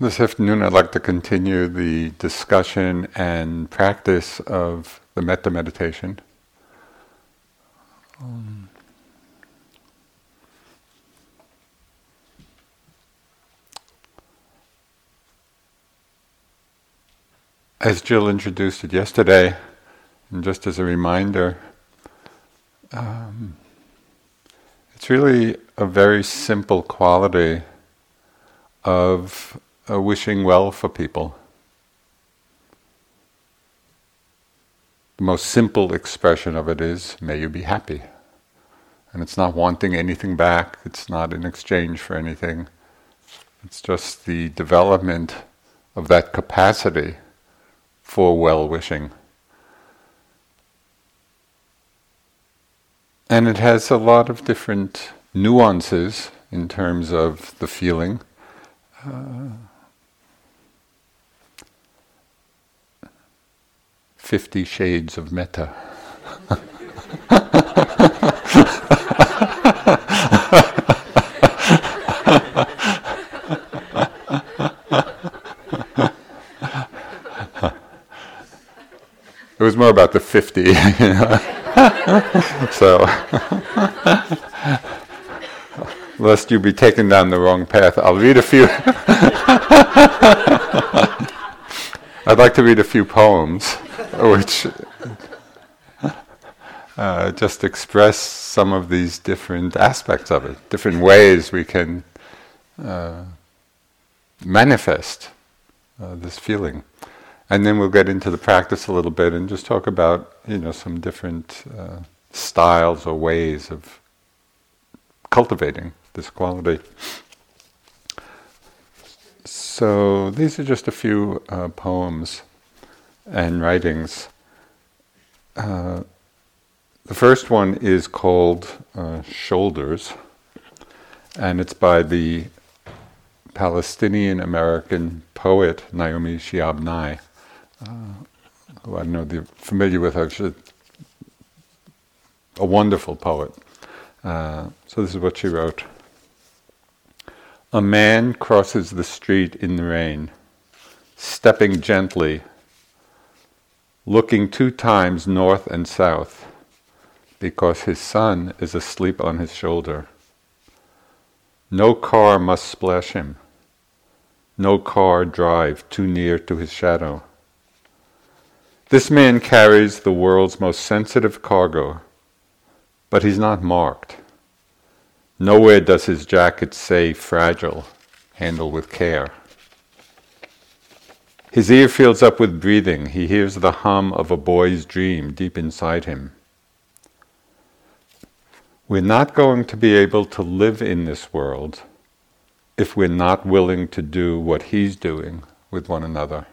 This afternoon, I'd like to continue the discussion and practice of the metta meditation. Um, as Jill introduced it yesterday, and just as a reminder, um, it's really a very simple quality of uh, wishing well for people. The most simple expression of it is, may you be happy. And it's not wanting anything back, it's not in exchange for anything. It's just the development of that capacity for well wishing. And it has a lot of different nuances in terms of the feeling. Uh, Fifty Shades of Metta. it was more about the 50. so, lest you be taken down the wrong path, I'll read a few. I'd like to read a few poems which uh, just express some of these different aspects of it, different ways we can uh, manifest uh, this feeling. And then we'll get into the practice a little bit and just talk about, you know, some different uh, styles or ways of cultivating this quality. So these are just a few uh, poems and writings. Uh, the first one is called uh, Shoulders, and it's by the Palestinian American poet Naomi Shihab Nye, uh, who I don't know if you're familiar with her. She's a wonderful poet. Uh, so this is what she wrote. A man crosses the street in the rain, stepping gently looking two times north and south because his son is asleep on his shoulder. No car must splash him. No car drive too near to his shadow. This man carries the world's most sensitive cargo, but he's not marked. Nowhere does his jacket say fragile, handle with care. His ear fills up with breathing. He hears the hum of a boy's dream deep inside him. We're not going to be able to live in this world if we're not willing to do what he's doing with one another.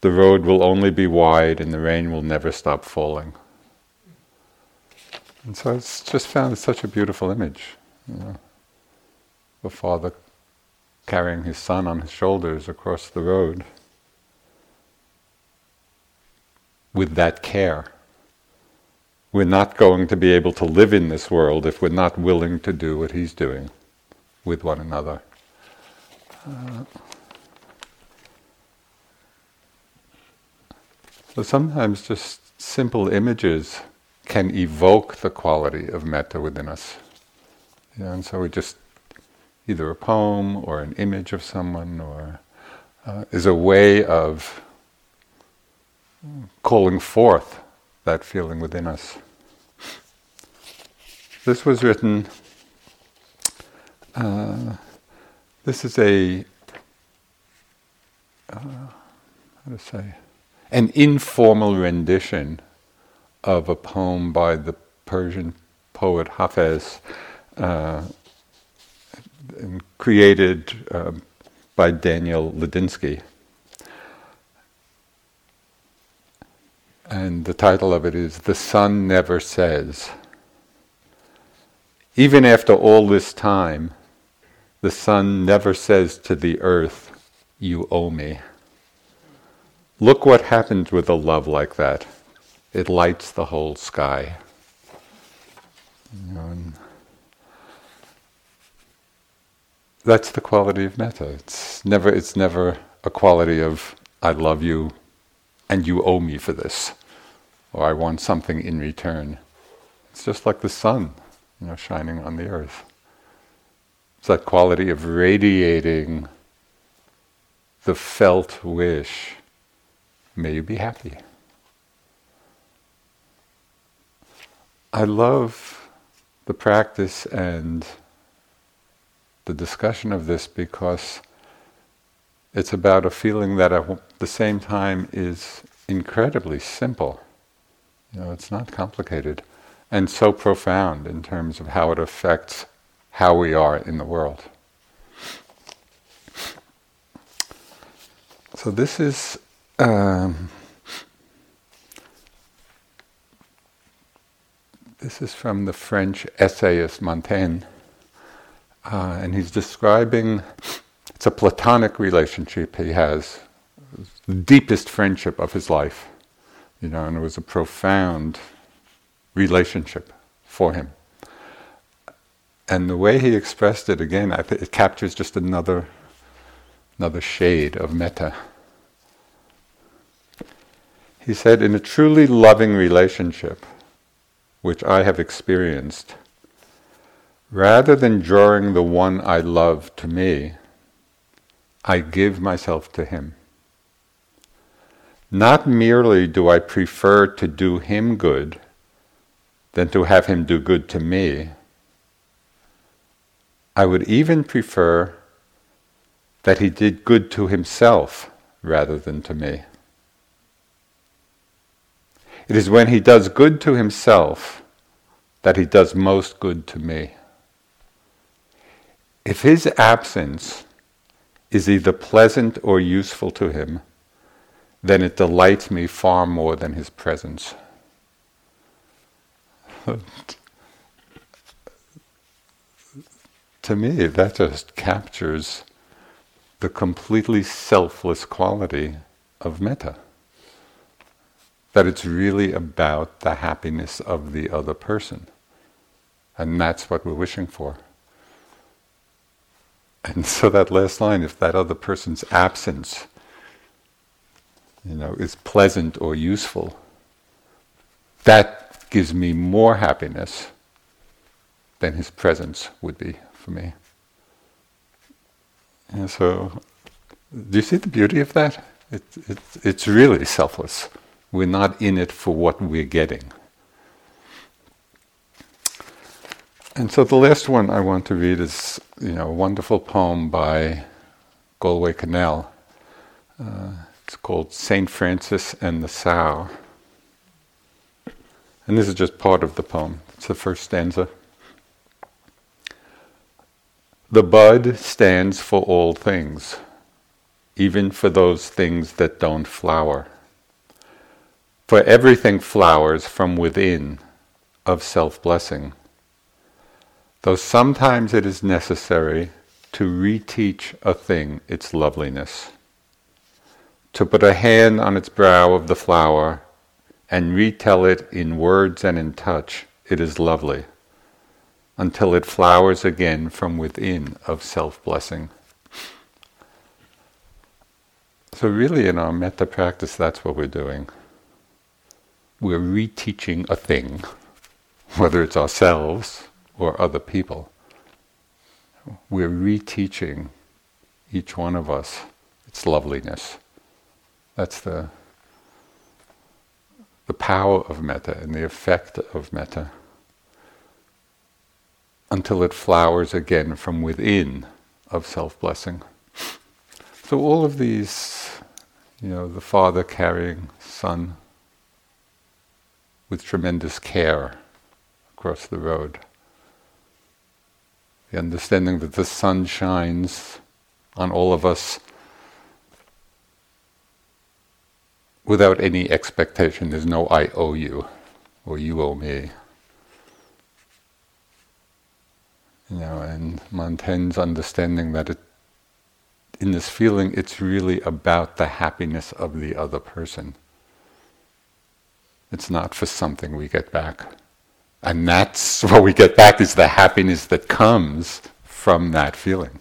The road will only be wide and the rain will never stop falling. And so it's just found such a beautiful image. You know, the father carrying his son on his shoulders across the road with that care. We're not going to be able to live in this world if we're not willing to do what he's doing with one another. Uh, so sometimes just simple images can evoke the quality of metta within us. Yeah, and so we just either a poem or an image of someone or uh, is a way of calling forth that feeling within us. This was written, uh, this is a, uh, how to say, an informal rendition of a poem by the Persian poet Hafez. Uh, and created uh, by Daniel Ladinsky. And the title of it is The Sun Never Says. Even after all this time, the sun never says to the earth, You owe me. Look what happens with a love like that. It lights the whole sky. You know, that's the quality of metta. It's never, it's never a quality of I love you and you owe me for this, or I want something in return. It's just like the sun, you know, shining on the earth. It's that quality of radiating the felt wish, may you be happy. I love the practice and the discussion of this because it's about a feeling that at the same time is incredibly simple. You know, it's not complicated and so profound in terms of how it affects how we are in the world. So this is um, this is from the French essayist Montaigne, uh, and he's describing it's a platonic relationship he has, the deepest friendship of his life, you know, and it was a profound relationship for him. And the way he expressed it again, I think it captures just another another shade of metta. He said, in a truly loving relationship, which I have experienced, rather than drawing the one I love to me, I give myself to him. Not merely do I prefer to do him good than to have him do good to me, I would even prefer that he did good to himself rather than to me. It is when he does good to himself that he does most good to me. If his absence is either pleasant or useful to him, then it delights me far more than his presence. to me, that just captures the completely selfless quality of metta. That it's really about the happiness of the other person. And that's what we're wishing for. And so that last line, if that other person's absence, you know, is pleasant or useful, that gives me more happiness than his presence would be for me. And so, do you see the beauty of that? It, it, it's really selfless. We're not in it for what we're getting. And so the last one I want to read is, you know, a wonderful poem by Galway Kinnell. Uh, it's called Saint Francis and the Sow. And this is just part of the poem. It's the first stanza. The bud stands for all things, even for those things that don't flower. For everything flowers from within of self blessing though sometimes it is necessary to reteach a thing its loveliness, to put a hand on its brow of the flower and retell it in words and in touch, it is lovely, until it flowers again from within of self blessing. So, really, in our metta practice, that's what we're doing. We're reteaching a thing, whether it's ourselves or other people. We're reteaching each one of us its loveliness. That's the the power of metta and the effect of metta until it flowers again from within of self-blessing. So all of these, you know, the father carrying son with tremendous care across the road the understanding that the sun shines on all of us without any expectation. There's no I owe you or you owe me. You know, and Montaigne's understanding that it, in this feeling, it's really about the happiness of the other person. It's not for something we get back. And that's what we get back is the happiness that comes from that feeling.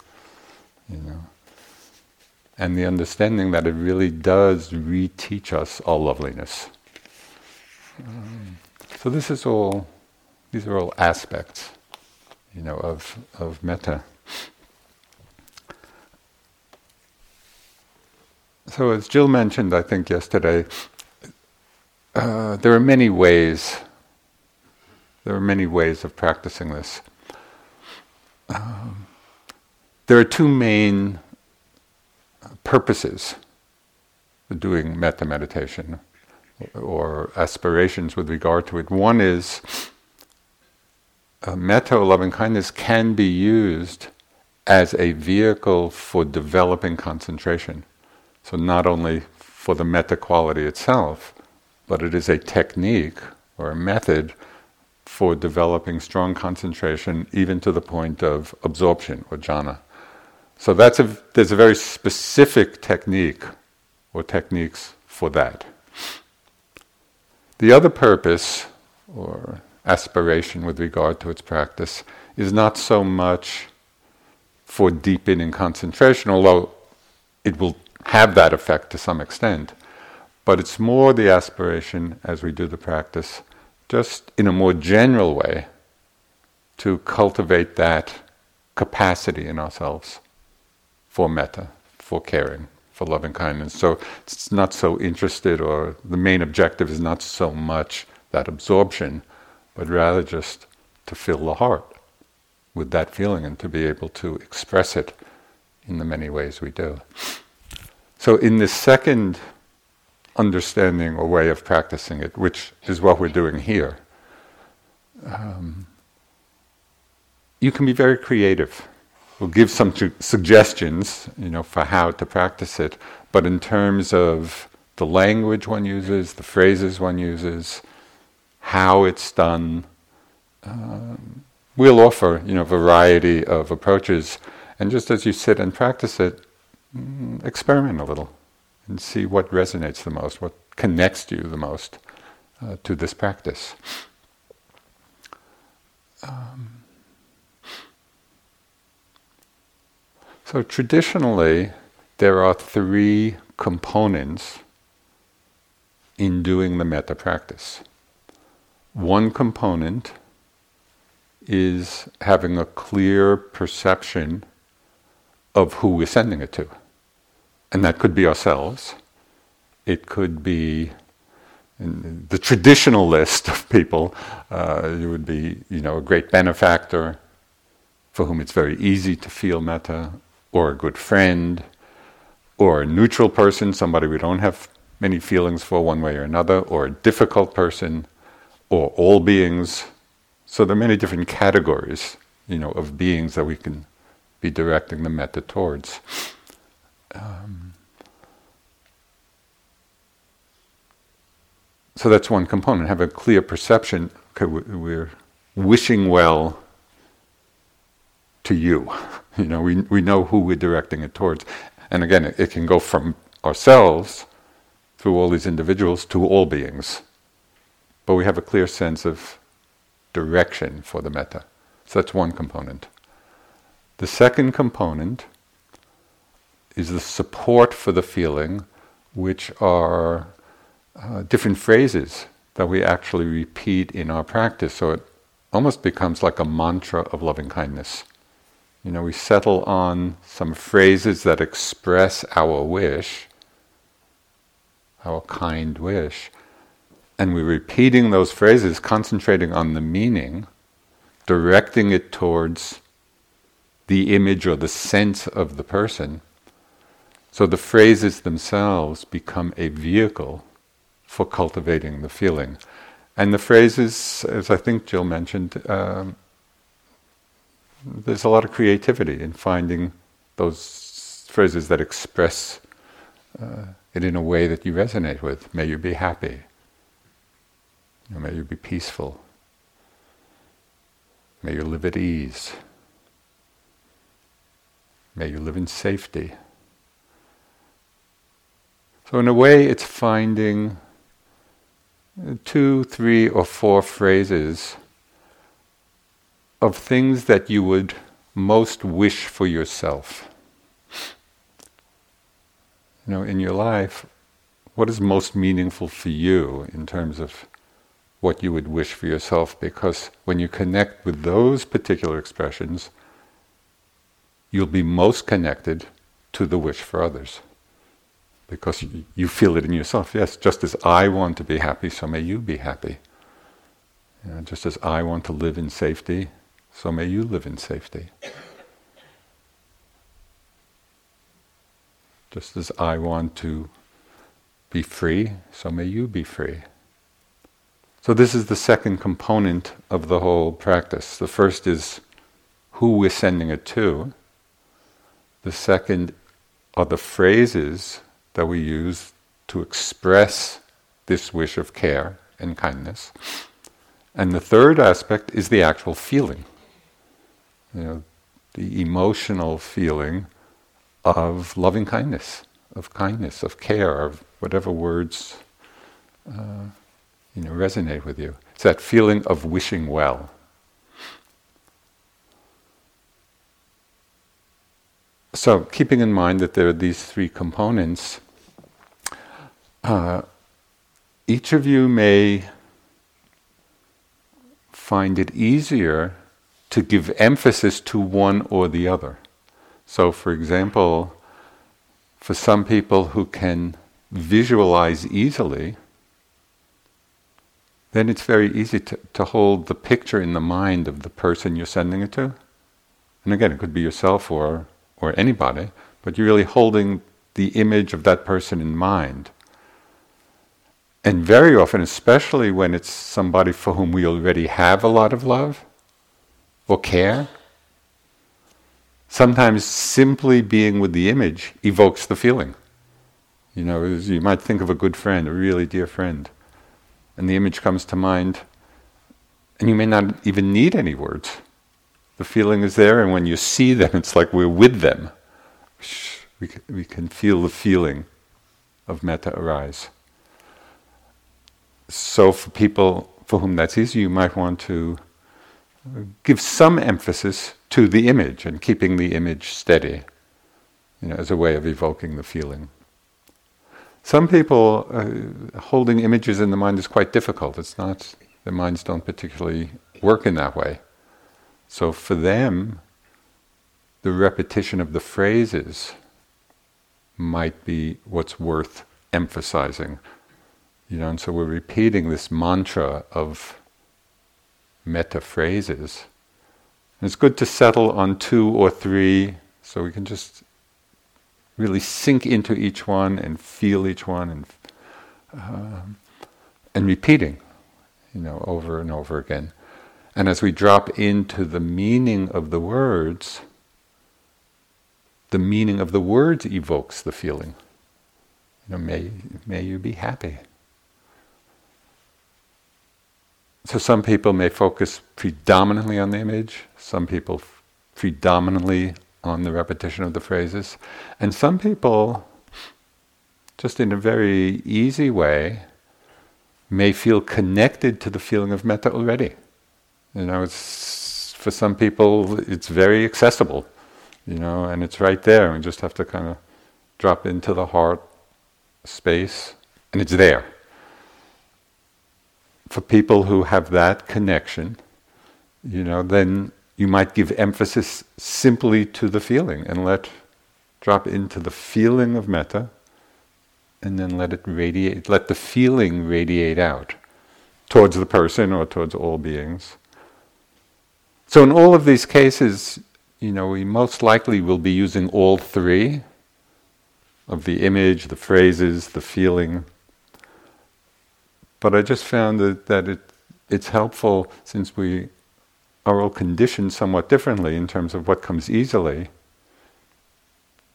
you know. And the understanding that it really does reteach us all loveliness. Um, so this is all, these are all aspects, you know, of, of metta. So as Jill mentioned, I think yesterday, uh, there are many ways. There are many ways of practicing this. Um, there are two main purposes doing metta meditation or aspirations with regard to it. One is uh, metta or loving kindness can be used as a vehicle for developing concentration. So, not only for the metta quality itself, but it is a technique or a method for developing strong concentration, even to the point of absorption or jhana. So that's a, there's a very specific technique or techniques for that. The other purpose or aspiration with regard to its practice is not so much for deepening concentration, although it will have that effect to some extent, but it's more the aspiration as we do the practice, just in a more general way, to cultivate that capacity in ourselves for metta, for caring, for loving kindness. So it's not so interested, or the main objective is not so much that absorption, but rather just to fill the heart with that feeling and to be able to express it in the many ways we do. So, in this second understanding or way of practicing it, which is what we're doing here, um, you can be very creative we'll give some su- suggestions, you know, for how to practice it. But in terms of the language one uses, the phrases one uses, how it's done, um, we'll offer, you know, variety of approaches. And just as you sit and practice it, mm, experiment a little and see what resonates the most, what connects you the most uh, to this practice. Um, So traditionally, there are three components in doing the metta practice. One component is having a clear perception of who we're sending it to. And that could be ourselves. It could be the traditional list of people. Uh, it would be, you know, a great benefactor for whom it's very easy to feel metta, or a good friend, or a neutral person, somebody we don't have many feelings for one way or another, or a difficult person, or all beings. So there are many different categories, you know, of beings that we can be directing the metta towards. Um, so that's one component. Have a clear perception. Okay, we're wishing well to you. You know, we, we know who we're directing it towards. And again, it, it can go from ourselves through all these individuals to all beings. But we have a clear sense of direction for the metta. So that's one component. The second component is the support for the feeling, which are uh, different phrases that we actually repeat in our practice. So it almost becomes like a mantra of loving kindness. You know, we settle on some phrases that express our wish, our kind wish, and we're repeating those phrases, concentrating on the meaning, directing it towards the image or the sense of the person. So the phrases themselves become a vehicle for cultivating the feeling. And the phrases, as I think Jill mentioned, um, there's a lot of creativity in finding those phrases that express uh, it in a way that you resonate with. May you be happy. may you be peaceful. May you live at ease. May you live in safety. So, in a way, it's finding two, three, or four phrases of things that you would most wish for yourself. you know, in your life, what is most meaningful for you in terms of what you would wish for yourself? Because when you connect with those particular expressions, you'll be most connected to the wish for others. Because you feel it in yourself. Yes, just as I want to be happy, so may you be happy. You know, just as I want to live in safety, so may you live in safety. Just as I want to be free, so may you be free. So, this is the second component of the whole practice. The first is who we're sending it to. The second are the phrases that we use to express this wish of care and kindness. And the third aspect is the actual feeling. You know, the emotional feeling of loving kindness, of kindness, of care, of whatever words uh, you know resonate with you. It's that feeling of wishing well. So, keeping in mind that there are these three components, uh, each of you may find it easier to give emphasis to one or the other. So, for example, for some people who can visualize easily, then it's very easy to, to hold the picture in the mind of the person you're sending it to. And again, it could be yourself or, or anybody, but you're really holding the image of that person in mind. And very often, especially when it's somebody for whom we already have a lot of love or care, sometimes simply being with the image evokes the feeling. You know, you might think of a good friend, a really dear friend, and the image comes to mind, and you may not even need any words. The feeling is there, and when you see them, it's like we're with them. We can, we can feel the feeling of metta arise. So, for people for whom that's easy, you might want to give some emphasis to the image and keeping the image steady, you know, as a way of evoking the feeling. Some people, uh, holding images in the mind is quite difficult. It's not, their minds don't particularly work in that way. So for them, the repetition of the phrases might be what's worth emphasizing. You know, and so we're repeating this mantra of metta phrases. it's good to settle on two or three so we can just really sink into each one and feel each one and uh, and repeating, you know, over and over again. And as we drop into the meaning of the words, the meaning of the words evokes the feeling. You know, may, may you be happy. So some people may focus predominantly on the image, some people f- predominantly on the repetition of the phrases, and some people, just in a very easy way, may feel connected to the feeling of metta already. You know, it's for some people it's very accessible, you know, and it's right there. We just have to kind of drop into the heart space, and it's there for people who have that connection, you know, then you might give emphasis simply to the feeling and let drop into the feeling of metta and then let it radiate, let the feeling radiate out towards the person or towards all beings. So, in all of these cases, you know, we most likely will be using all three of the image, the phrases, the feeling, but I just found that, that it, it's helpful since we are all conditioned somewhat differently in terms of what comes easily.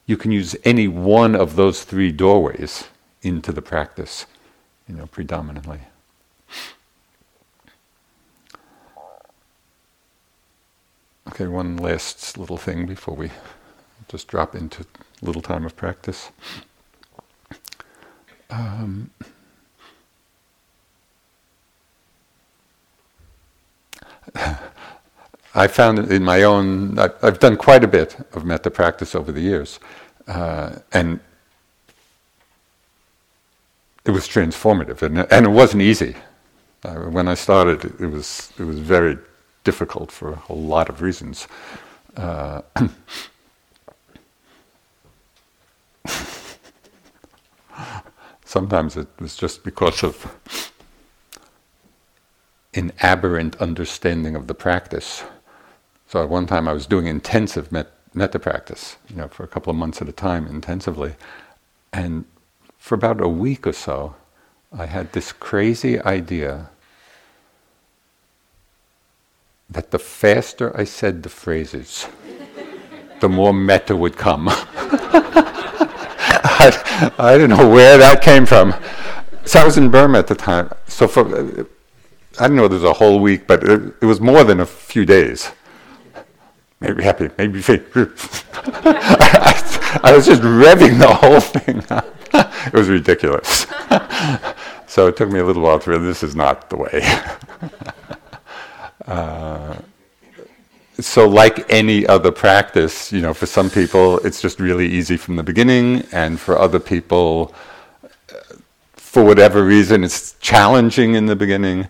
You can use any one of those three doorways into the practice, you know, predominantly. Okay, one last little thing before we just drop into a little time of practice. Um, I found in my own, I've done quite a bit of metta practice over the years. Uh, and it was transformative, and, and it wasn't easy. Uh, when I started, it was it was very difficult for a lot of reasons. Uh, sometimes it was just because of an aberrant understanding of the practice. So at one time I was doing intensive met- metta practice, you know, for a couple of months at a time intensively. And for about a week or so, I had this crazy idea that the faster I said the phrases, the more metta would come. I, I don't know where that came from. So I was in Burma at the time. So for, I don't know, there's a whole week, but it, it was more than a few days. Maybe happy, maybe I, I was just revving the whole thing. it was ridiculous. so it took me a little while to realize this is not the way. Uh, so, like any other practice, you know, for some people it's just really easy from the beginning, and for other people, uh, for whatever reason, it's challenging in the beginning.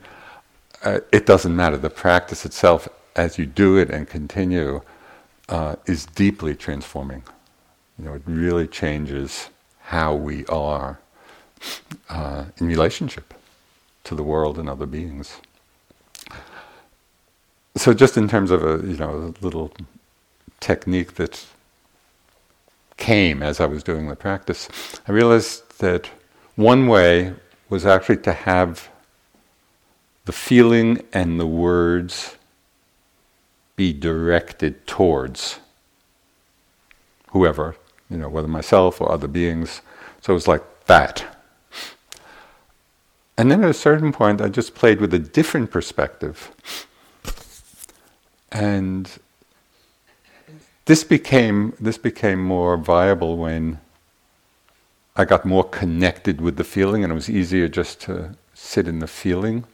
Uh, it doesn't matter. The practice itself, as you do it and continue, uh, is deeply transforming. You know, it really changes how we are uh, in relationship to the world and other beings so just in terms of a you know a little technique that came as I was doing the practice, I realized that one way was actually to have the feeling and the words be directed towards whoever, you know, whether myself or other beings. So it was like that. And then at a certain point, I just played with a different perspective and this became this became more viable when I got more connected with the feeling, and it was easier just to sit in the feeling.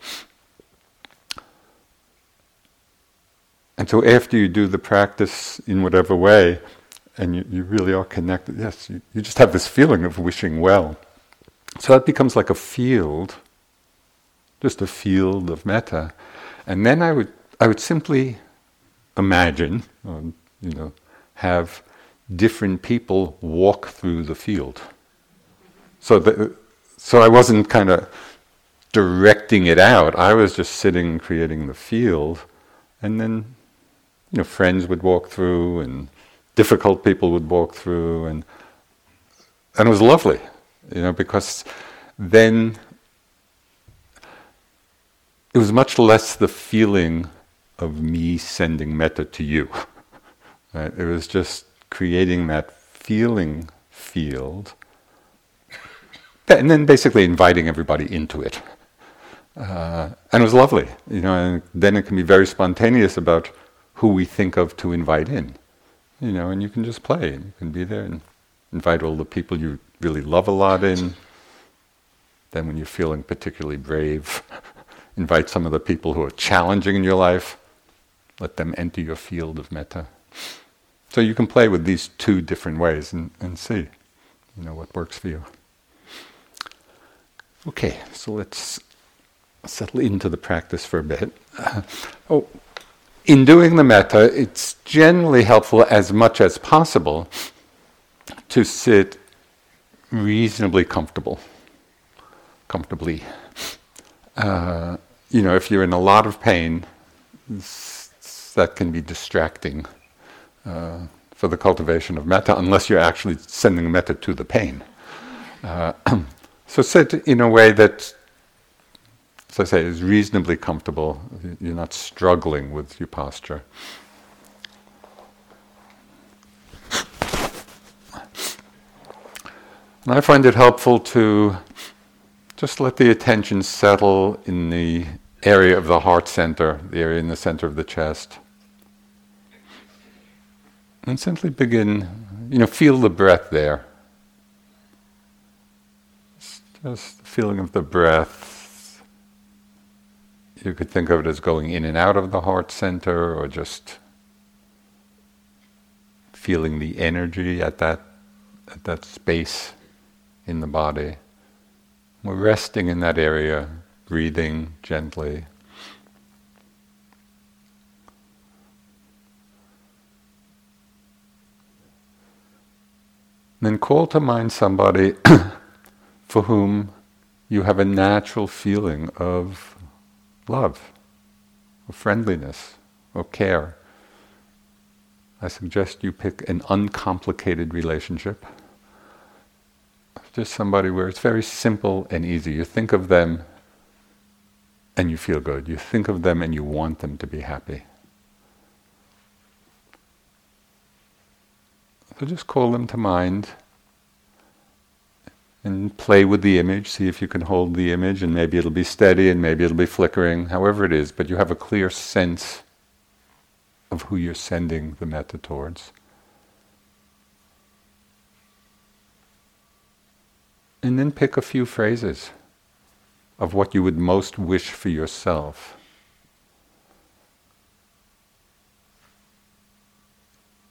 And so, after you do the practice in whatever way, and you, you really are connected, yes, you, you just have this feeling of wishing well. So that becomes like a field, just a field of metta. And then I would, I would simply imagine, um, you know, have different people walk through the field. So, the, so I wasn't kind of directing it out. I was just sitting, creating the field, and then, you know, friends would walk through, and difficult people would walk through, and and it was lovely, you know, because then it was much less the feeling of me sending metta to you. right? It was just creating that feeling field, and then basically inviting everybody into it. Uh, and it was lovely, you know. And then it can be very spontaneous about who we think of to invite in, you know. And you can just play, and you can be there and invite all the people you really love a lot in. Then, when you're feeling particularly brave, invite some of the people who are challenging in your life. Let them enter your field of metta. So you can play with these two different ways and, and see, you know, what works for you. Okay, so let's settle into the practice for a bit. Oh, in doing the metta, it's generally helpful as much as possible to sit reasonably comfortable, comfortably. Uh, you know, if you're in a lot of pain, that can be distracting uh, for the cultivation of metta, unless you're actually sending metta to the pain. Uh, so sit in a way that, as I say, is reasonably comfortable. You're not struggling with your posture. And I find it helpful to just let the attention settle in the area of the heart center, the area in the center of the chest. And simply begin, you know, feel the breath there. It's Just the feeling of the breath. You could think of it as going in and out of the heart center or just feeling the energy at that at that space in the body. We're resting in that area, breathing gently. Then call to mind somebody for whom you have a natural feeling of love, of friendliness, of care. I suggest you pick an uncomplicated relationship. Just somebody where it's very simple and easy. You think of them and you feel good. You think of them and you want them to be happy. So just call them to mind and play with the image. See if you can hold the image, and maybe it'll be steady and maybe it'll be flickering, however it is, but you have a clear sense of who you're sending the metta towards. And then pick a few phrases of what you would most wish for yourself.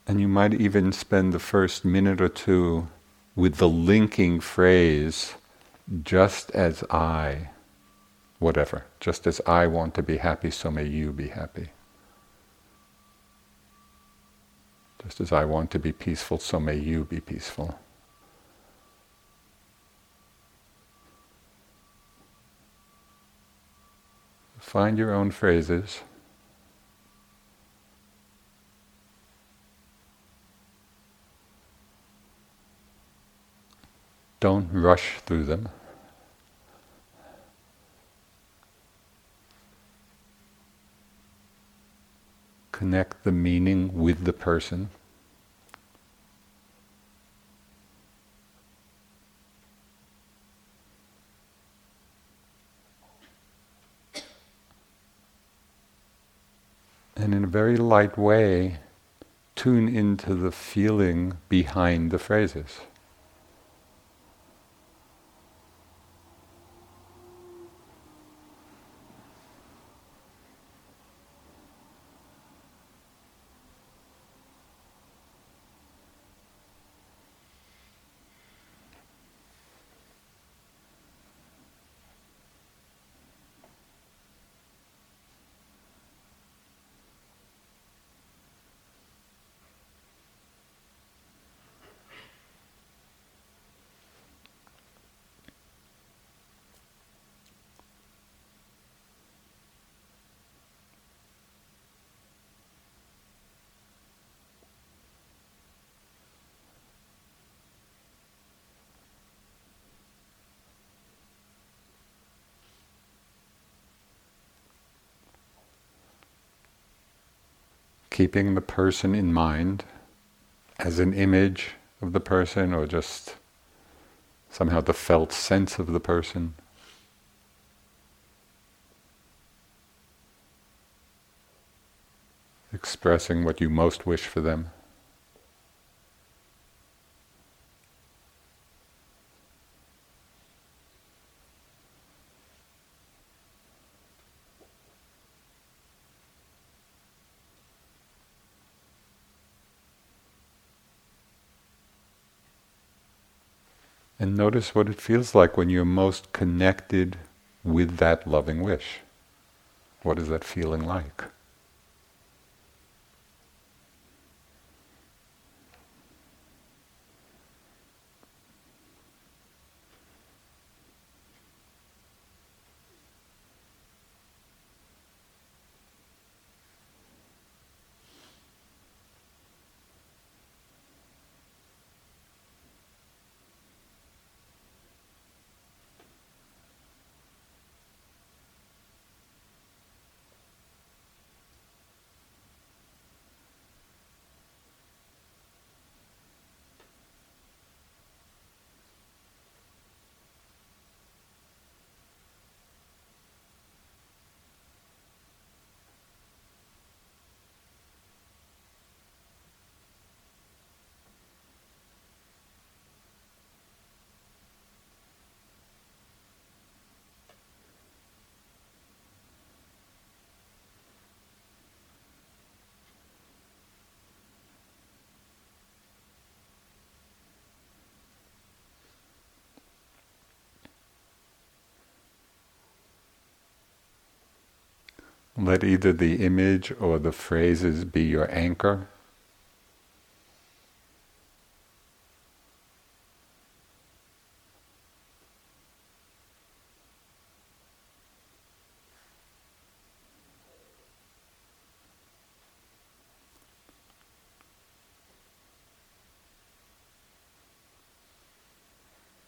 And you might even spend the first minute or two with the linking phrase, just as I, whatever, just as I want to be happy, so may you be happy. Just as I want to be peaceful, so may you be peaceful. Find your own phrases. Don't rush through them. Connect the meaning with the person. And in a very light way, tune into the feeling behind the phrases. Keeping the person in mind as an image of the person or just somehow the felt sense of the person. Expressing what you most wish for them. Notice what it feels like when you're most connected with that loving wish. What is that feeling like? Let either the image or the phrases be your anchor.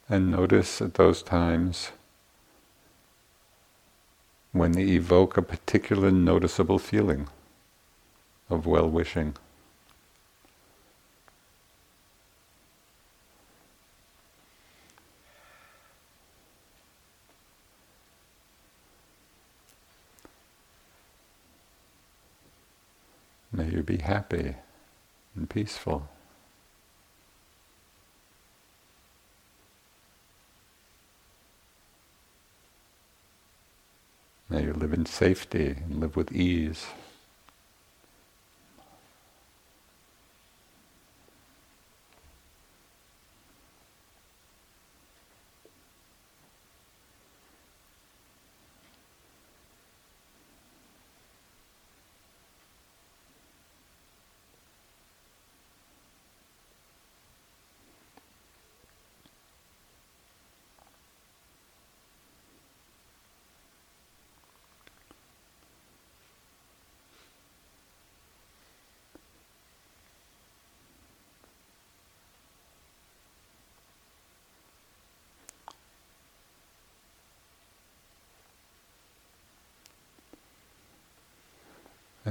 And notice at those times when they evoke a particular noticeable feeling of well wishing. May you be happy and peaceful. Live in safety and live with ease.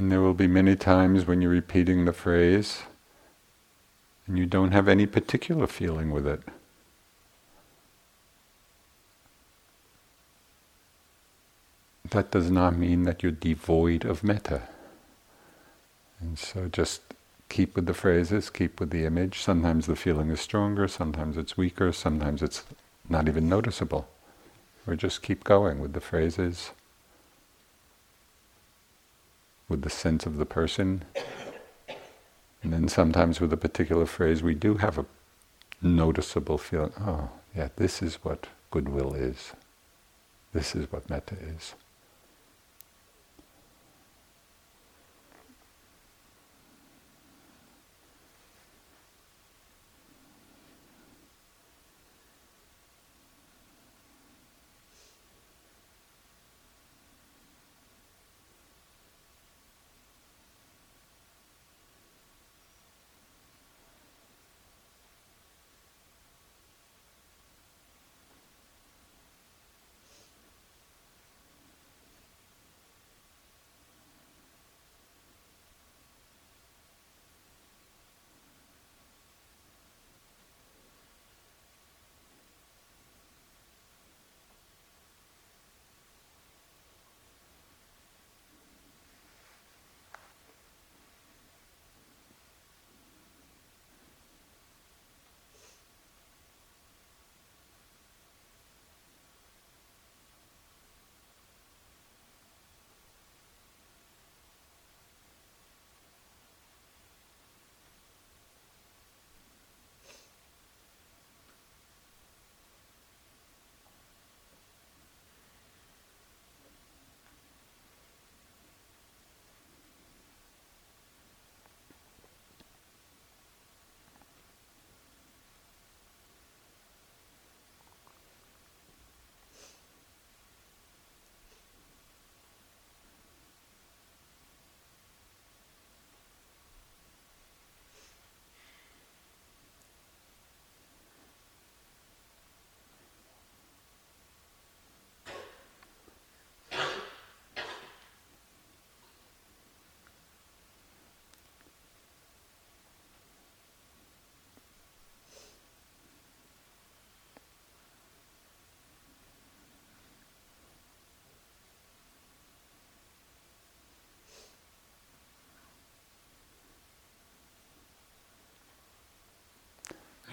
And there will be many times when you're repeating the phrase and you don't have any particular feeling with it. That does not mean that you're devoid of metta. And so just keep with the phrases, keep with the image. Sometimes the feeling is stronger, sometimes it's weaker, sometimes it's not even noticeable. Or just keep going with the phrases with the sense of the person. And then sometimes with a particular phrase, we do have a noticeable feeling oh, yeah, this is what goodwill is. This is what metta is.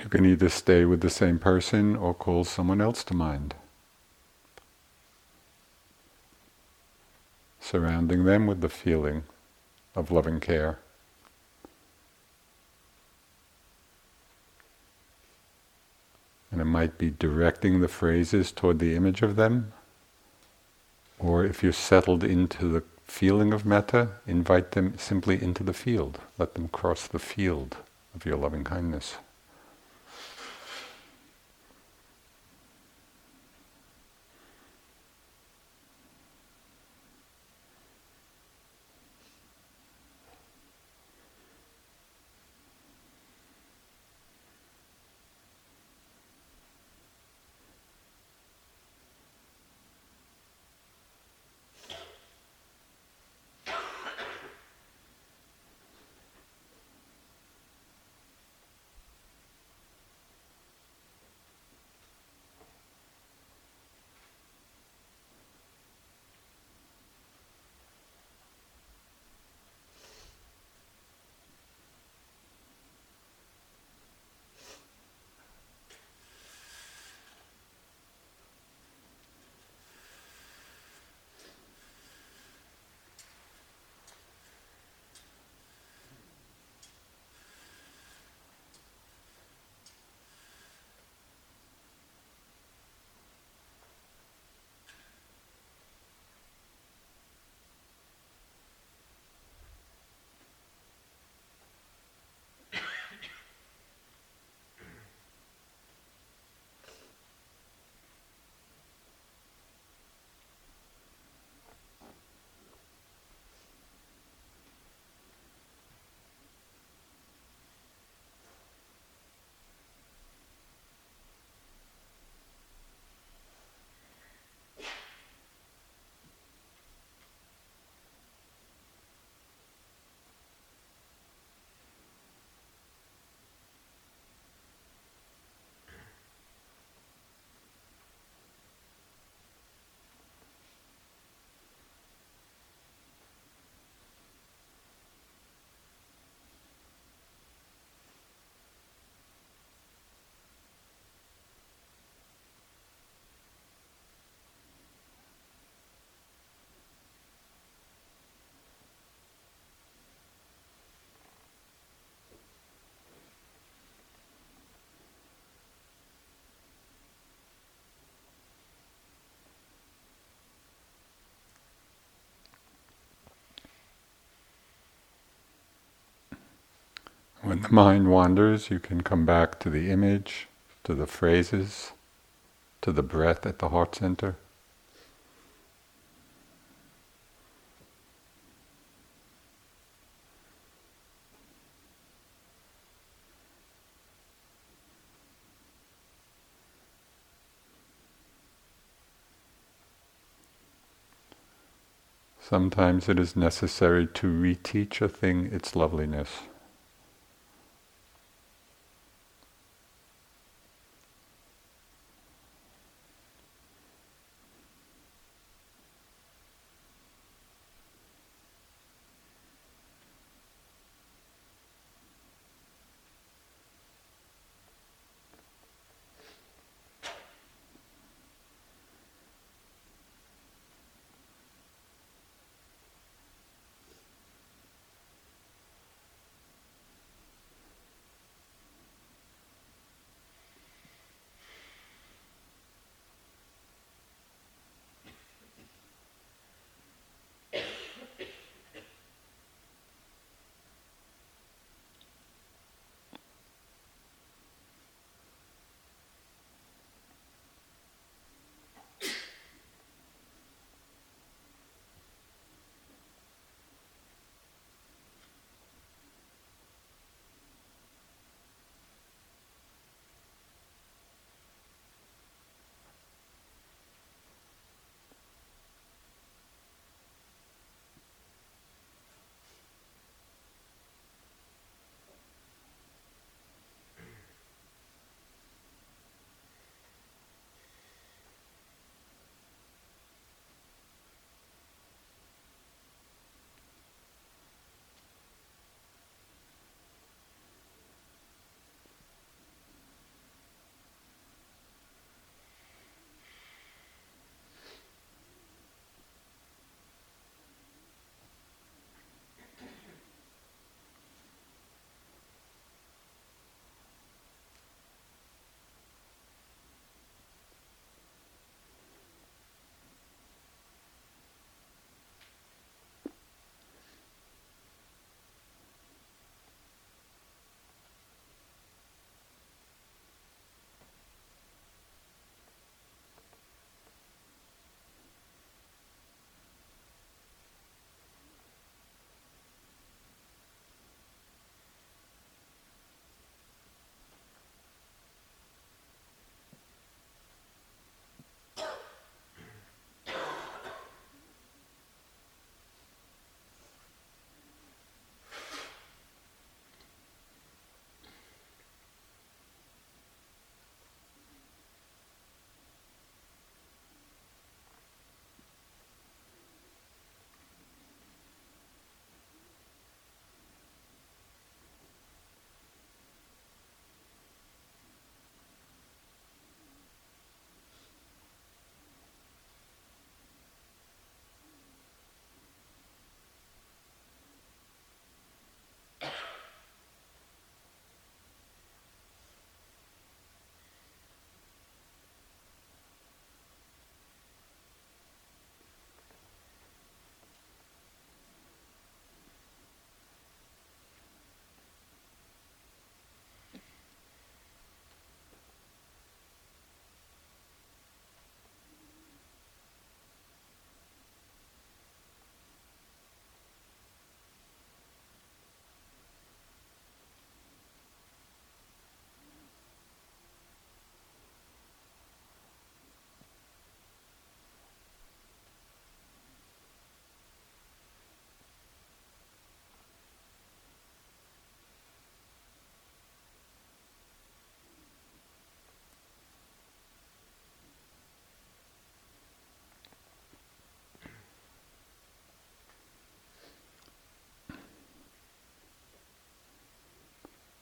You can either stay with the same person or call someone else to mind. Surrounding them with the feeling of loving care. And it might be directing the phrases toward the image of them, or if you're settled into the feeling of metta, invite them simply into the field. Let them cross the field of your loving kindness. When the mind wanders, you can come back to the image, to the phrases, to the breath at the heart center. Sometimes it is necessary to reteach a thing its loveliness.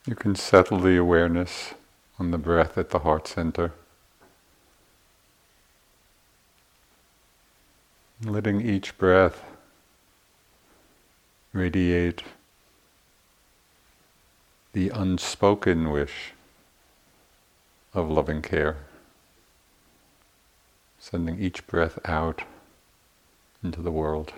You can settle the awareness on the breath at the heart center. Letting each breath radiate the unspoken wish of loving care. Sending each breath out into the world.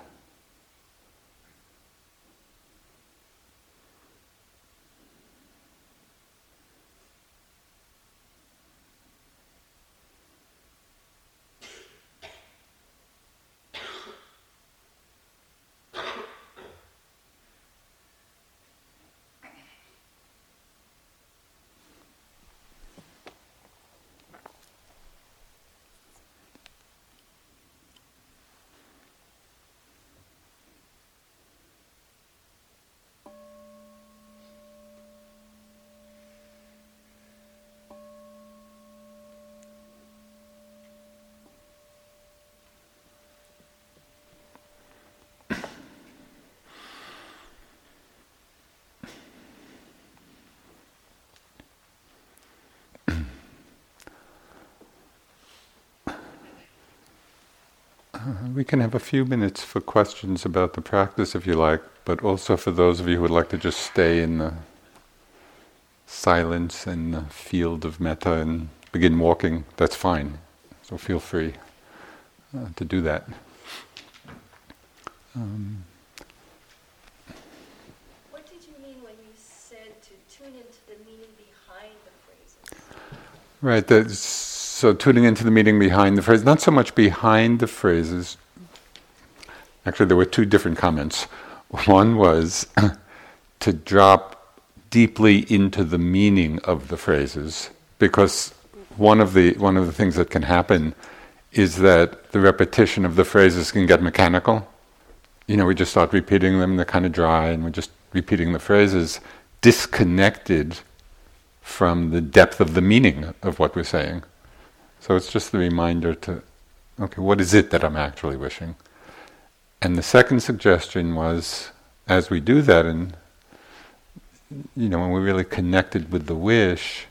we can have a few minutes for questions about the practice if you like, but also for those of you who would like to just stay in the silence and the field of metta and begin walking, that's fine. So feel free uh, to do that. Um, what did you mean when you said to tune into the meaning behind the phrases? Right, so tuning into the meaning behind the phrase, not so much behind the phrases. Actually, there were two different comments. One was to drop deeply into the meaning of the phrases, because one of the one of the things that can happen is that the repetition of the phrases can get mechanical. You know, we just start repeating them; they're kind of dry, and we're just repeating the phrases, disconnected from the depth of the meaning of what we're saying. So it's just the reminder to, okay, what is it that I'm actually wishing? And the second suggestion was, as we do that, and you know, when we're really connected with the wish,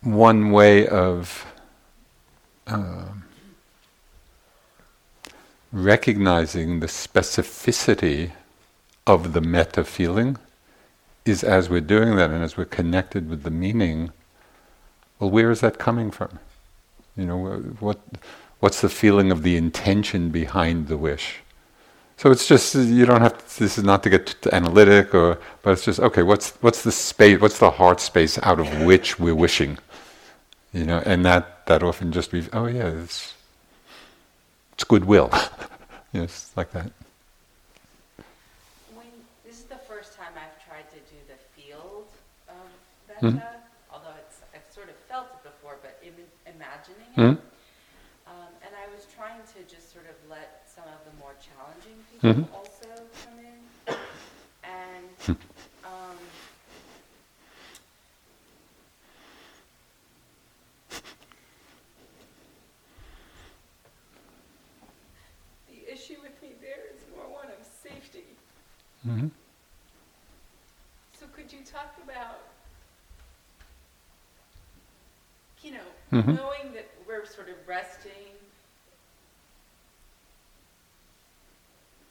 one way of uh, recognizing the specificity of the metta feeling is as we're doing that and as we're connected with the meaning well, where is that coming from? You know, what what's the feeling of the intention behind the wish? So it's just you don't have. To, this is not to get to analytic, or but it's just okay. What's what's the space? What's the heart space out of which we're wishing? You know, and that that often just be oh yeah, it's it's goodwill. yes, like that. When this is the first time I've tried to do the field of that. Mm-hmm. Although it's I've sort of felt it before, but Im- imagining it. Mm-hmm. Um, and I was trying to just sort of let some of the more challenging people mm-hmm. also come in. And um, the issue with me there is more one of safety. Mm-hmm. So could you talk about, you know, mm-hmm. knowing that sort of resting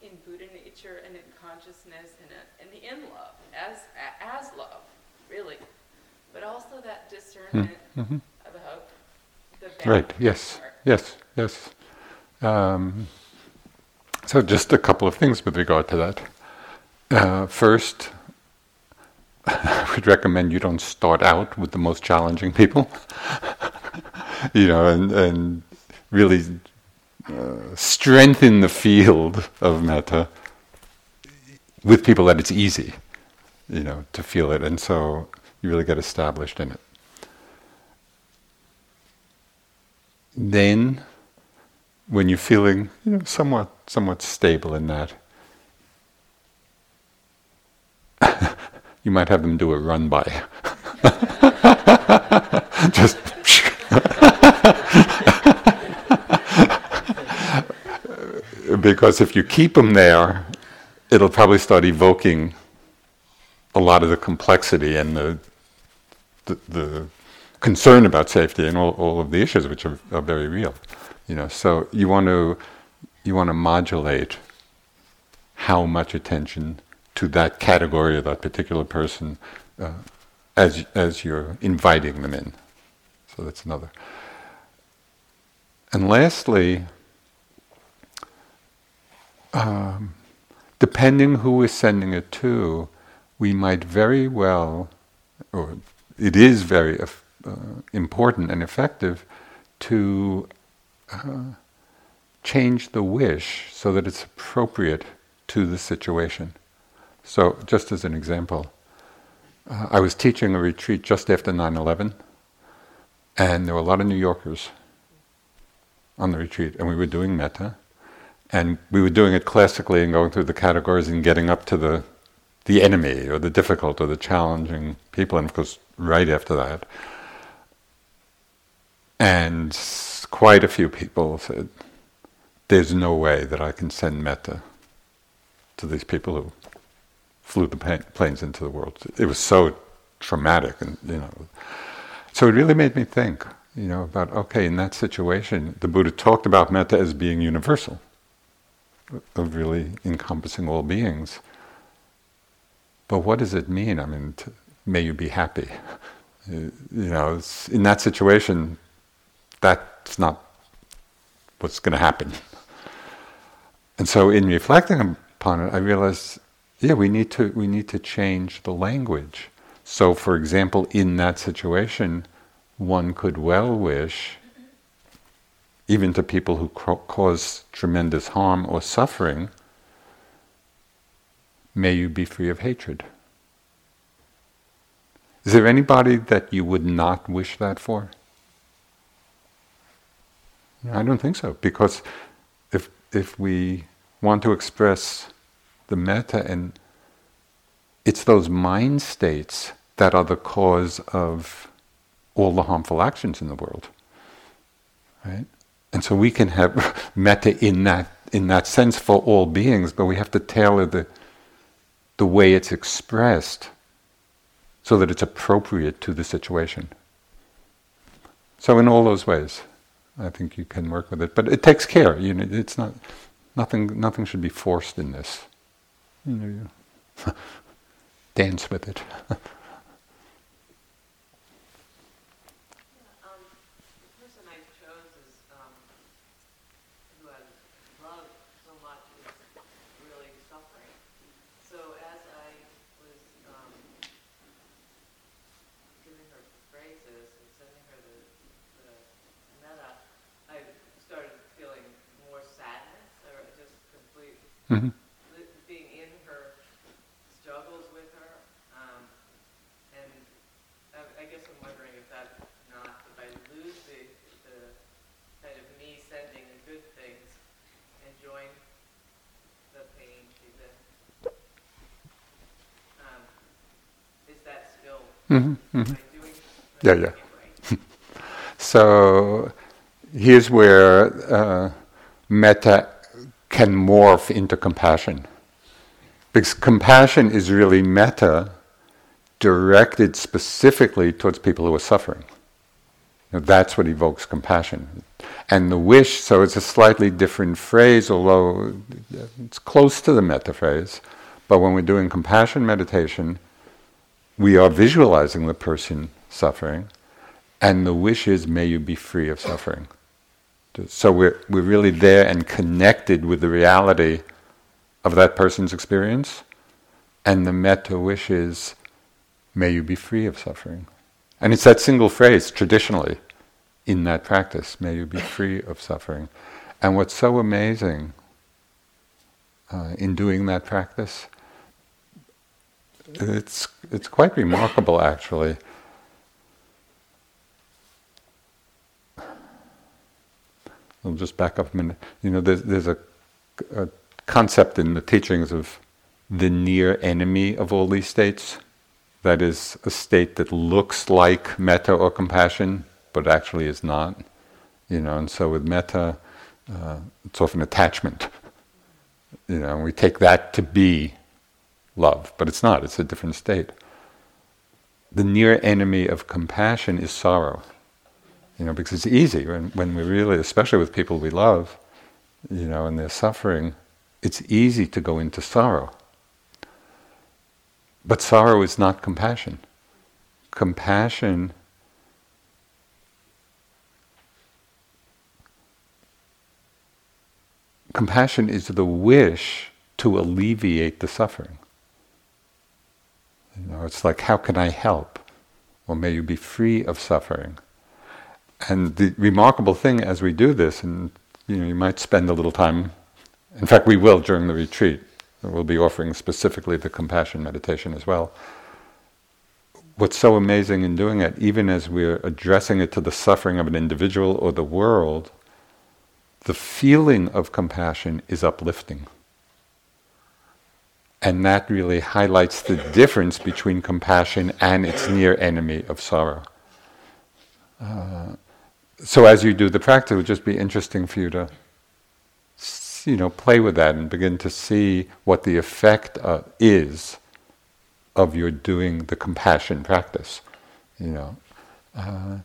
in Buddha nature and in consciousness and, and the in love as as love, really, but also that discernment hmm. mm-hmm. about the right. Yes. Part. Yes. Yes. Um, so, just a couple of things with regard to that. Uh, first, I would recommend you don't start out with the most challenging people. you know, and, and really uh, strengthen the field of metta with people that it's easy, you know, to feel it. And so you really get established in it. Then, when you're feeling, you know, somewhat, somewhat stable in that, you might have them do a run by. Just because if you keep them there, it'll probably start evoking a lot of the complexity and the the, the concern about safety and all, all of the issues which are, are very real. You know, so you want to you want to modulate how much attention to that category or that particular person uh, as as you're inviting them in. So that's another. And lastly, um, depending who is sending it to, we might very well, or it is very uh, important and effective to uh, change the wish so that it's appropriate to the situation. So, just as an example, uh, I was teaching a retreat just after 9 11, and there were a lot of New Yorkers on the retreat, and we were doing metta, and we were doing it classically and going through the categories and getting up to the the enemy or the difficult or the challenging people, and of course, right after that. And quite a few people said, There's no way that I can send metta to these people who flew the planes into the world. It was so traumatic, and you know. So it really made me think, you know, about okay, in that situation, the Buddha talked about metta as being universal, of really encompassing all beings. But what does it mean? I mean, to, may you be happy. you know, in that situation, that's not what's going to happen. And so, in reflecting upon it, I realized, yeah, we need to we need to change the language. So, for example, in that situation, one could well wish, even to people who cause tremendous harm or suffering, may you be free of hatred. Is there anybody that you would not wish that for? I don't think so, because if if we want to express the metta and it's those mind states that are the cause of all the harmful actions in the world. Right? And so we can have metta in that in that sense for all beings, but we have to tailor the the way it's expressed so that it's appropriate to the situation. So in all those ways, I think you can work with it, but it takes care. You know, it's not nothing. Nothing should be forced in this. You know, you dance with it. Mm-hmm. Being in her struggles with her, um, and I, I, guess I'm wondering if that not if I lose the, the kind of me sending the good things and join the pain she's in, um, is that still mm-hmm, mm-hmm. Yeah, yeah. so here's where uh, metta can morph into compassion. Because compassion is really metta directed specifically towards people who are suffering. That's what evokes compassion. And the wish, so it's a slightly different phrase, although it's close to the metta phrase. But when we're doing compassion meditation, we are visualizing the person suffering, and the wish is, may you be free of suffering. So we're, we're really there and connected with the reality of that person's experience. And the metta wish is, may you be free of suffering. And it's that single phrase traditionally in that practice, may you be free of suffering. And what's so amazing uh, in doing that practice, it's, it's quite remarkable actually I'll just back up a minute. You know, there's, there's a, a concept in the teachings of the near enemy of all these states. That is a state that looks like metta or compassion, but actually is not. You know, and so with metta, uh, it's often attachment. You know, we take that to be love, but it's not, it's a different state. The near enemy of compassion is sorrow. You know, because it's easy when, when we really, especially with people we love, you know, and they're suffering, it's easy to go into sorrow. But sorrow is not compassion. Compassion compassion is the wish to alleviate the suffering. You know, it's like, how can I help? Well, may you be free of suffering. And the remarkable thing as we do this, and you know, you might spend a little time. In fact, we will during the retreat. We'll be offering specifically the compassion meditation as well. What's so amazing in doing it, even as we're addressing it to the suffering of an individual or the world, the feeling of compassion is uplifting. And that really highlights the difference between compassion and its near enemy of sorrow. Uh, so as you do the practice, it would just be interesting for you to, you know, play with that and begin to see what the effect uh, is of your doing the compassion practice. You know, uh,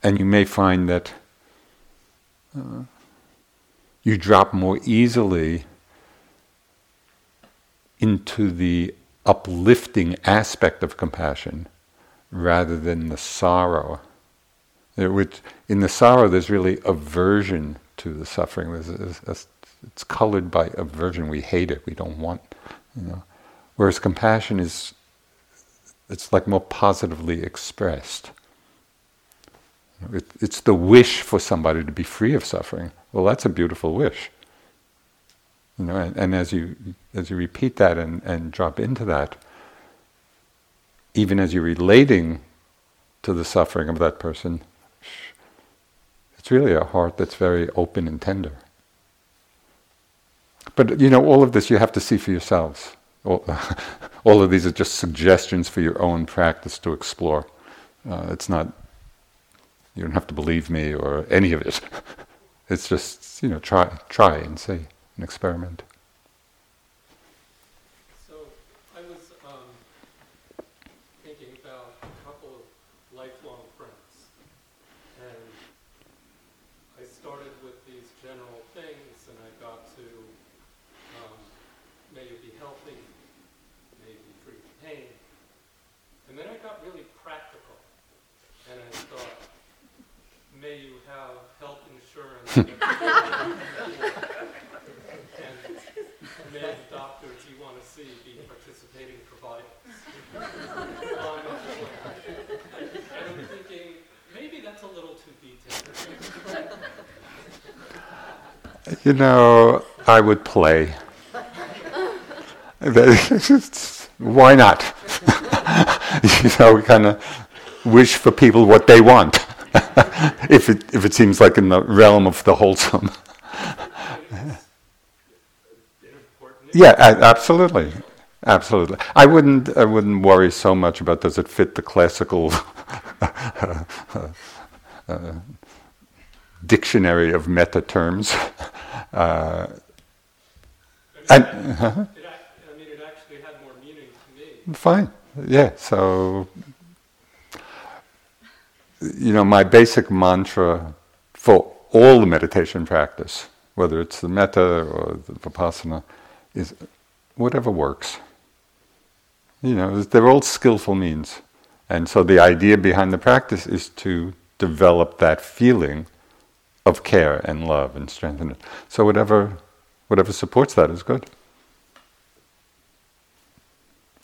and you may find that uh, you drop more easily into the uplifting aspect of compassion rather than the sorrow. Uh, which, in the sorrow, there's really aversion to the suffering. It's colored by aversion. We hate it. We don't want, you know. Whereas compassion is, it's like more positively expressed. It, it's the wish for somebody to be free of suffering. Well, that's a beautiful wish. You know, and, and as you as you repeat that and, and drop into that, even as you're relating to the suffering of that person, it's really a heart that's very open and tender. But you know, all of this you have to see for yourselves. All, all of these are just suggestions for your own practice to explore. Uh, it's not. You don't have to believe me or any of it. It's just, you know, try, try and see, and experiment. So I was um, thinking about a couple of lifelong friends. And I started with these general things, and I got to um, may you be healthy, may you be free of pain. And then I got really practical, and I thought, may you have health insurance. and may the doctors you want to see be participating providers. Um, and I'm thinking, maybe that's a little too detailed. You know, I would play. Why not? you know, we kind of wish for people what they want. if it if it seems like in the realm of the wholesome. Yeah, absolutely, absolutely. I wouldn't I wouldn't worry so much about does it fit the classical uh, uh, dictionary of metta terms. Uh, and. I mean, it actually had more meaning to me. Fine, yeah. So you know, my basic mantra for all the meditation practice, whether it's the metta or the vipassana, is whatever works. You know, they're all skillful means. And so the idea behind the practice is to develop that feeling of care and love and strengthen it. So whatever whatever supports that is good.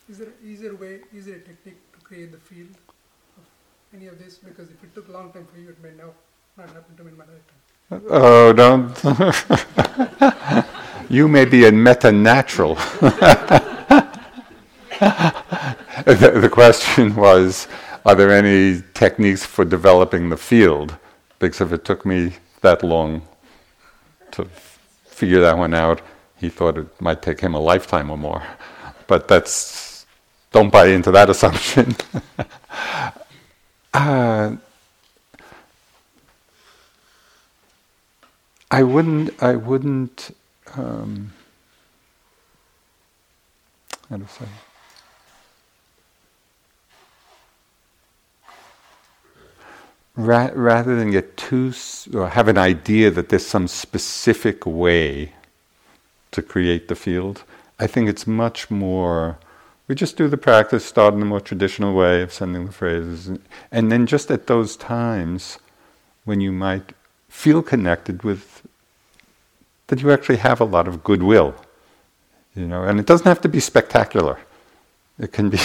Is there an easier way, easier technique to create the field? Of any of this because if it took a long time for you, it may now not happen to me in my lifetime. Oh, don't. you may be a metta natural. the, the question was Are there any techniques for developing the field? Because if it took me that long to figure that one out, he thought it might take him a lifetime or more. But that's, don't buy into that assumption. Uh, I wouldn't. I wouldn't. Um, how to say. Ra- rather than get too s- or have an idea that there's some specific way to create the field, I think it's much more. We just do the practice, start in the more traditional way of sending the phrases, and, and then just at those times when you might feel connected with that you actually have a lot of goodwill, you know, and it doesn't have to be spectacular. It can be,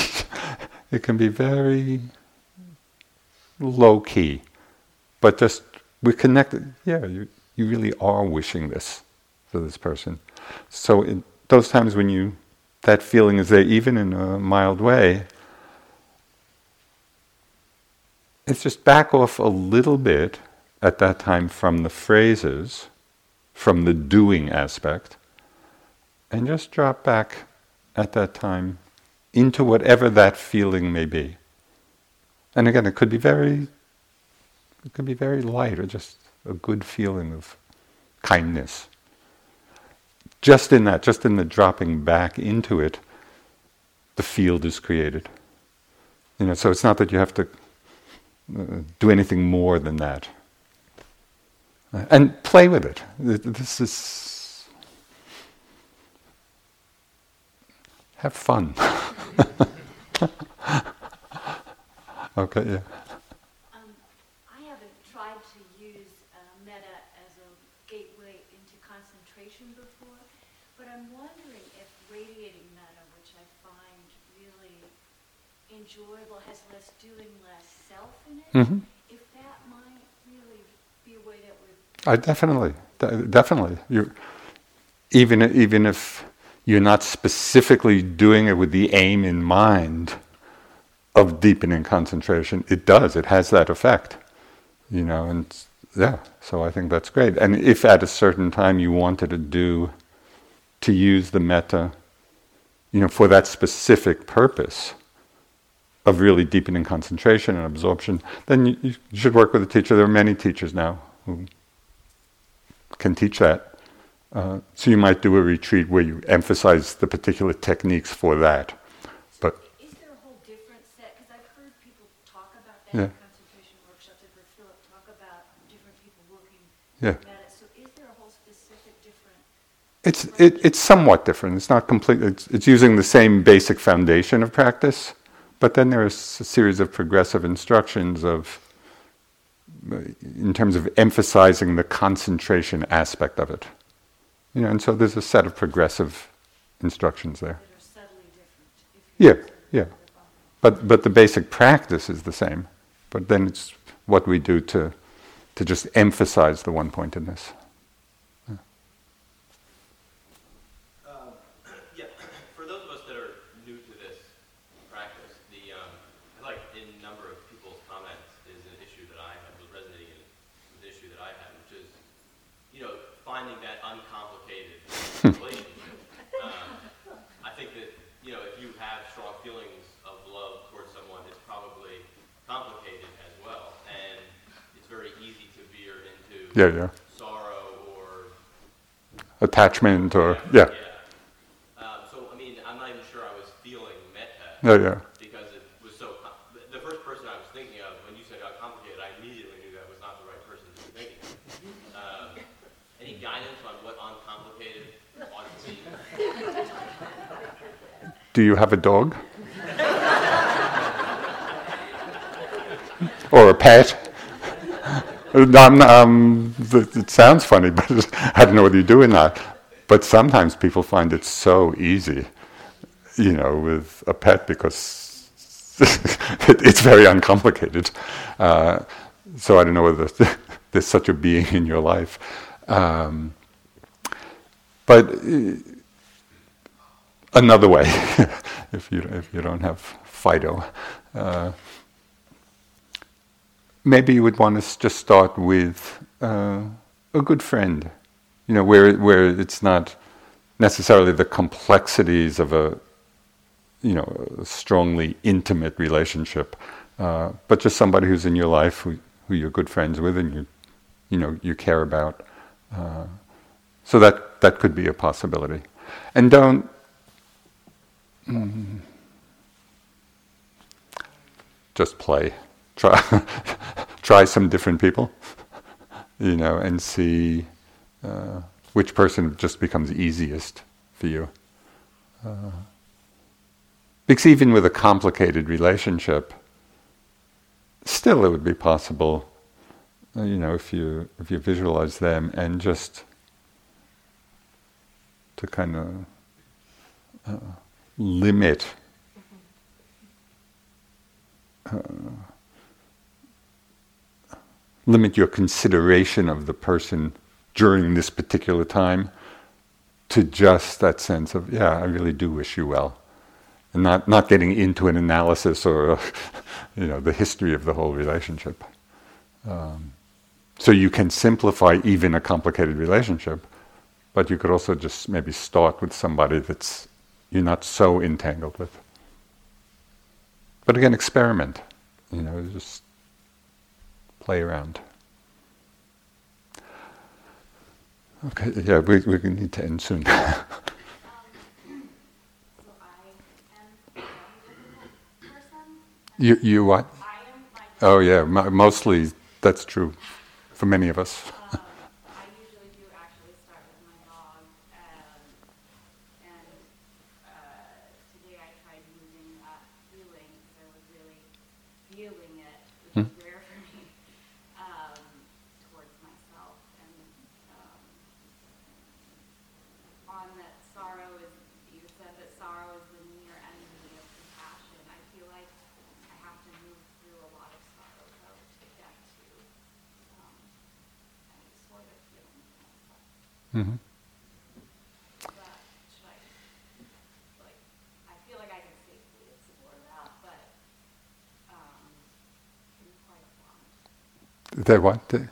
it can be very low key, but just we're connected. Yeah, you you really are wishing this for this person. So in those times when you that feeling is there, even in a mild way, it's just back off a little bit at that time from the phrases, from the doing aspect, and just drop back at that time into whatever that feeling may be. And again, it could be very, it could be very light or just a good feeling of kindness. Just in that, just in the dropping back into it, the field is created. You know, so it's not that you have to uh, do anything more than that. Uh, and play with it. This is have fun. okay, yeah. Um, I haven't tried to use uh, metta as a gateway into concentration before, but I'm wondering if radiating metta, which I find really enjoyable, has less doing, less self in it, hmm if that might really be a way that would I definitely, de- definitely. You, even even if you're not specifically doing it with the aim in mind of deepening concentration, it does. It has that effect, you know. And yeah, so I think that's great. And if at a certain time you wanted to do, to use the metta, you know, for that specific purpose of really deepening concentration and absorption, then you, you should work with a teacher. There are many teachers now who can teach that. Uh, so you might do a retreat where you emphasize the particular techniques for that. But Is there a whole different set? Because I've heard people talk about that Yeah. in concentration workshops. I've heard Philip talk about different people working Yeah. metta. So is there a whole specific different? it's it, it's somewhat different. It's not complete. It's, it's using the same basic foundation of practice, but then there's a series of progressive instructions of Uh, in terms of emphasizing the concentration aspect of it. You know, and so there's a set of progressive instructions there. that are subtly different. if Yeah, yeah. But but the basic practice is the same. But then it's what we do to to just emphasize the one pointedness. Um, Yeah, for those of us that are new to this practice, the, um, I like in a number of people's comments is an issue that I had, was resonating in, with an issue that I had, which is, you know, finding that uncomplicated relationship. Um, I think that, you know, if you have strong feelings of love towards someone, it's probably complicated as well, and it's very easy to veer into Yeah, yeah. sorrow or Attachment or yeah, Um, so, I mean, I'm not even sure I was feeling metta yeah, yeah. because it was so. The- the first person I was thinking of when you said how complicated, I immediately knew that was not the right person to be thinking of. Um, any guidance on what uncomplicated ought to be? Do you have a dog? or a pet? Uh, I'm um, it sounds funny, but I don't know whether you do or not. But sometimes people find it so easy, you know, with a pet because it, it's very uncomplicated. Uh, so I don't know whether there's such a being in your life. Um, but uh, another way, if you if you don't have Fido, uh, maybe you would want to just start with uh, a good friend, you know, where where it's not necessarily the complexities of a you know a strongly intimate relationship, uh, but just somebody who's in your life who who you're good friends with and you you know you care about. Uh, so that that could be a possibility, and don't mm, just play. Try, try some different people, you know, and see uh, which person just becomes easiest for you. Uh, because even with a complicated relationship, still it would be possible, uh, you know, if you if you visualize them and just to kind of uh, limit uh, limit your consideration of the person during this particular time to just that sense of yeah I really do wish you well and not not getting into an analysis or you know the history of the whole relationship um, so you can simplify even a complicated relationship but you could also just maybe start with somebody that's you're not so entangled with. But again, experiment. You know, just play around. Okay, yeah, we, we need to end soon. you, you what? Oh yeah, mostly that's true for many of us. Mm-hmm. That what? The, it can be quite a lot. So I'm, I guess I'm just wondering, should I pull back, move through it? It's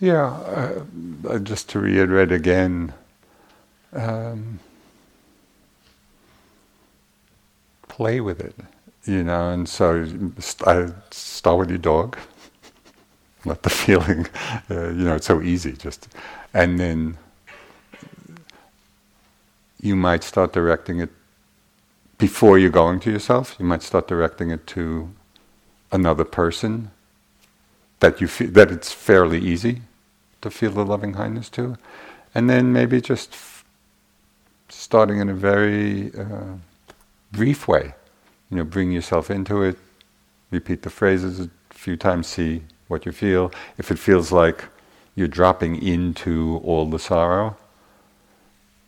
yeah, uh, just to reiterate again, um, play with it you know, and so I start with your dog, let the feeling, uh, you know, it's so easy just, and then you might start directing it before you're going to yourself. You might start directing it to another person that you feel that it's fairly easy to feel the loving kindness to, and then maybe just f- starting in a very uh, brief way you know, bring yourself into it, repeat the phrases a few times, see what you feel. If it feels like you're dropping into all the sorrow,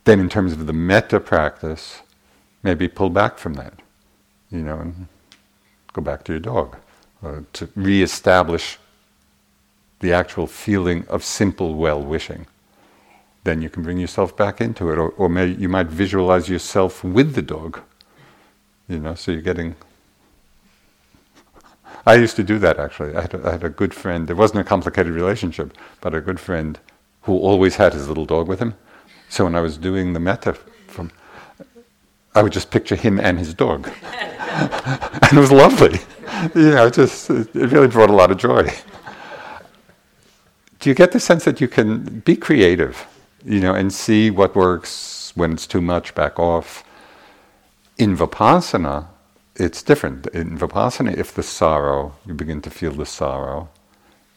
then in terms of the metta practice, maybe pull back from that, you know, and go back to your dog, uh, to re-establish the actual feeling of simple well-wishing. Then you can bring yourself back into it, or, or may, you might visualize yourself with the dog you know, so you're getting. I used to do that actually. I had, a, I had a good friend. It wasn't a complicated relationship, but a good friend who always had his little dog with him. So when I was doing the metta, I would just picture him and his dog, and it was lovely. You know, it just it really brought a lot of joy. Do you get the sense that you can be creative, you know, and see what works when it's too much, back off, in Vipassana, it's different. In Vipassana, if the sorrow, you begin to feel the sorrow,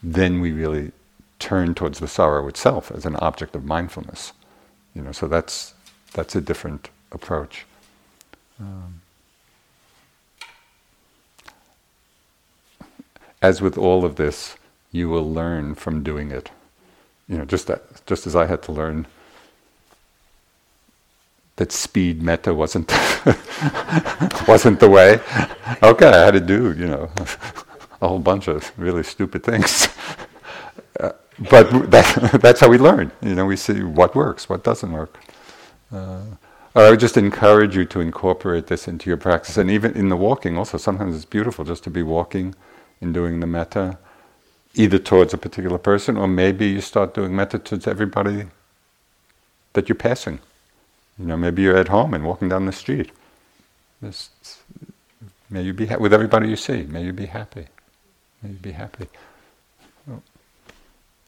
then we really turn towards the sorrow itself as an object of mindfulness. You know, so that's that's a different approach. Um, as with all of this, you will learn from doing it. You know, just that, just as I had to learn that speed metta wasn't wasn't the way. Okay, I had to do you know a whole bunch of really stupid things, uh, but that, that's how we learn. You know, we see what works, what doesn't work. Uh, I would just encourage you to incorporate this into your practice, and even in the walking. Also, sometimes it's beautiful just to be walking and doing the metta, either towards a particular person, or maybe you start doing metta towards everybody that you're passing. You know, maybe you're at home and walking down the street. Just, may you be ha- with everybody you see. May you be happy. May you be happy.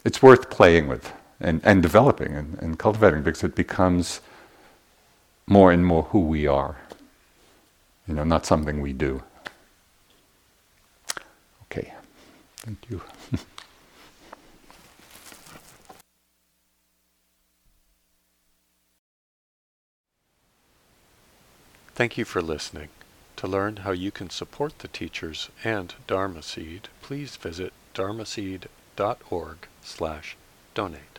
it's worth playing with and, and developing and, and cultivating because it becomes more and more who we are. You know, not something we do. Okay, thank you. Thank you for listening. To learn how you can support the teachers and Dharma Seed, please visit dharmaseed.org slash donate.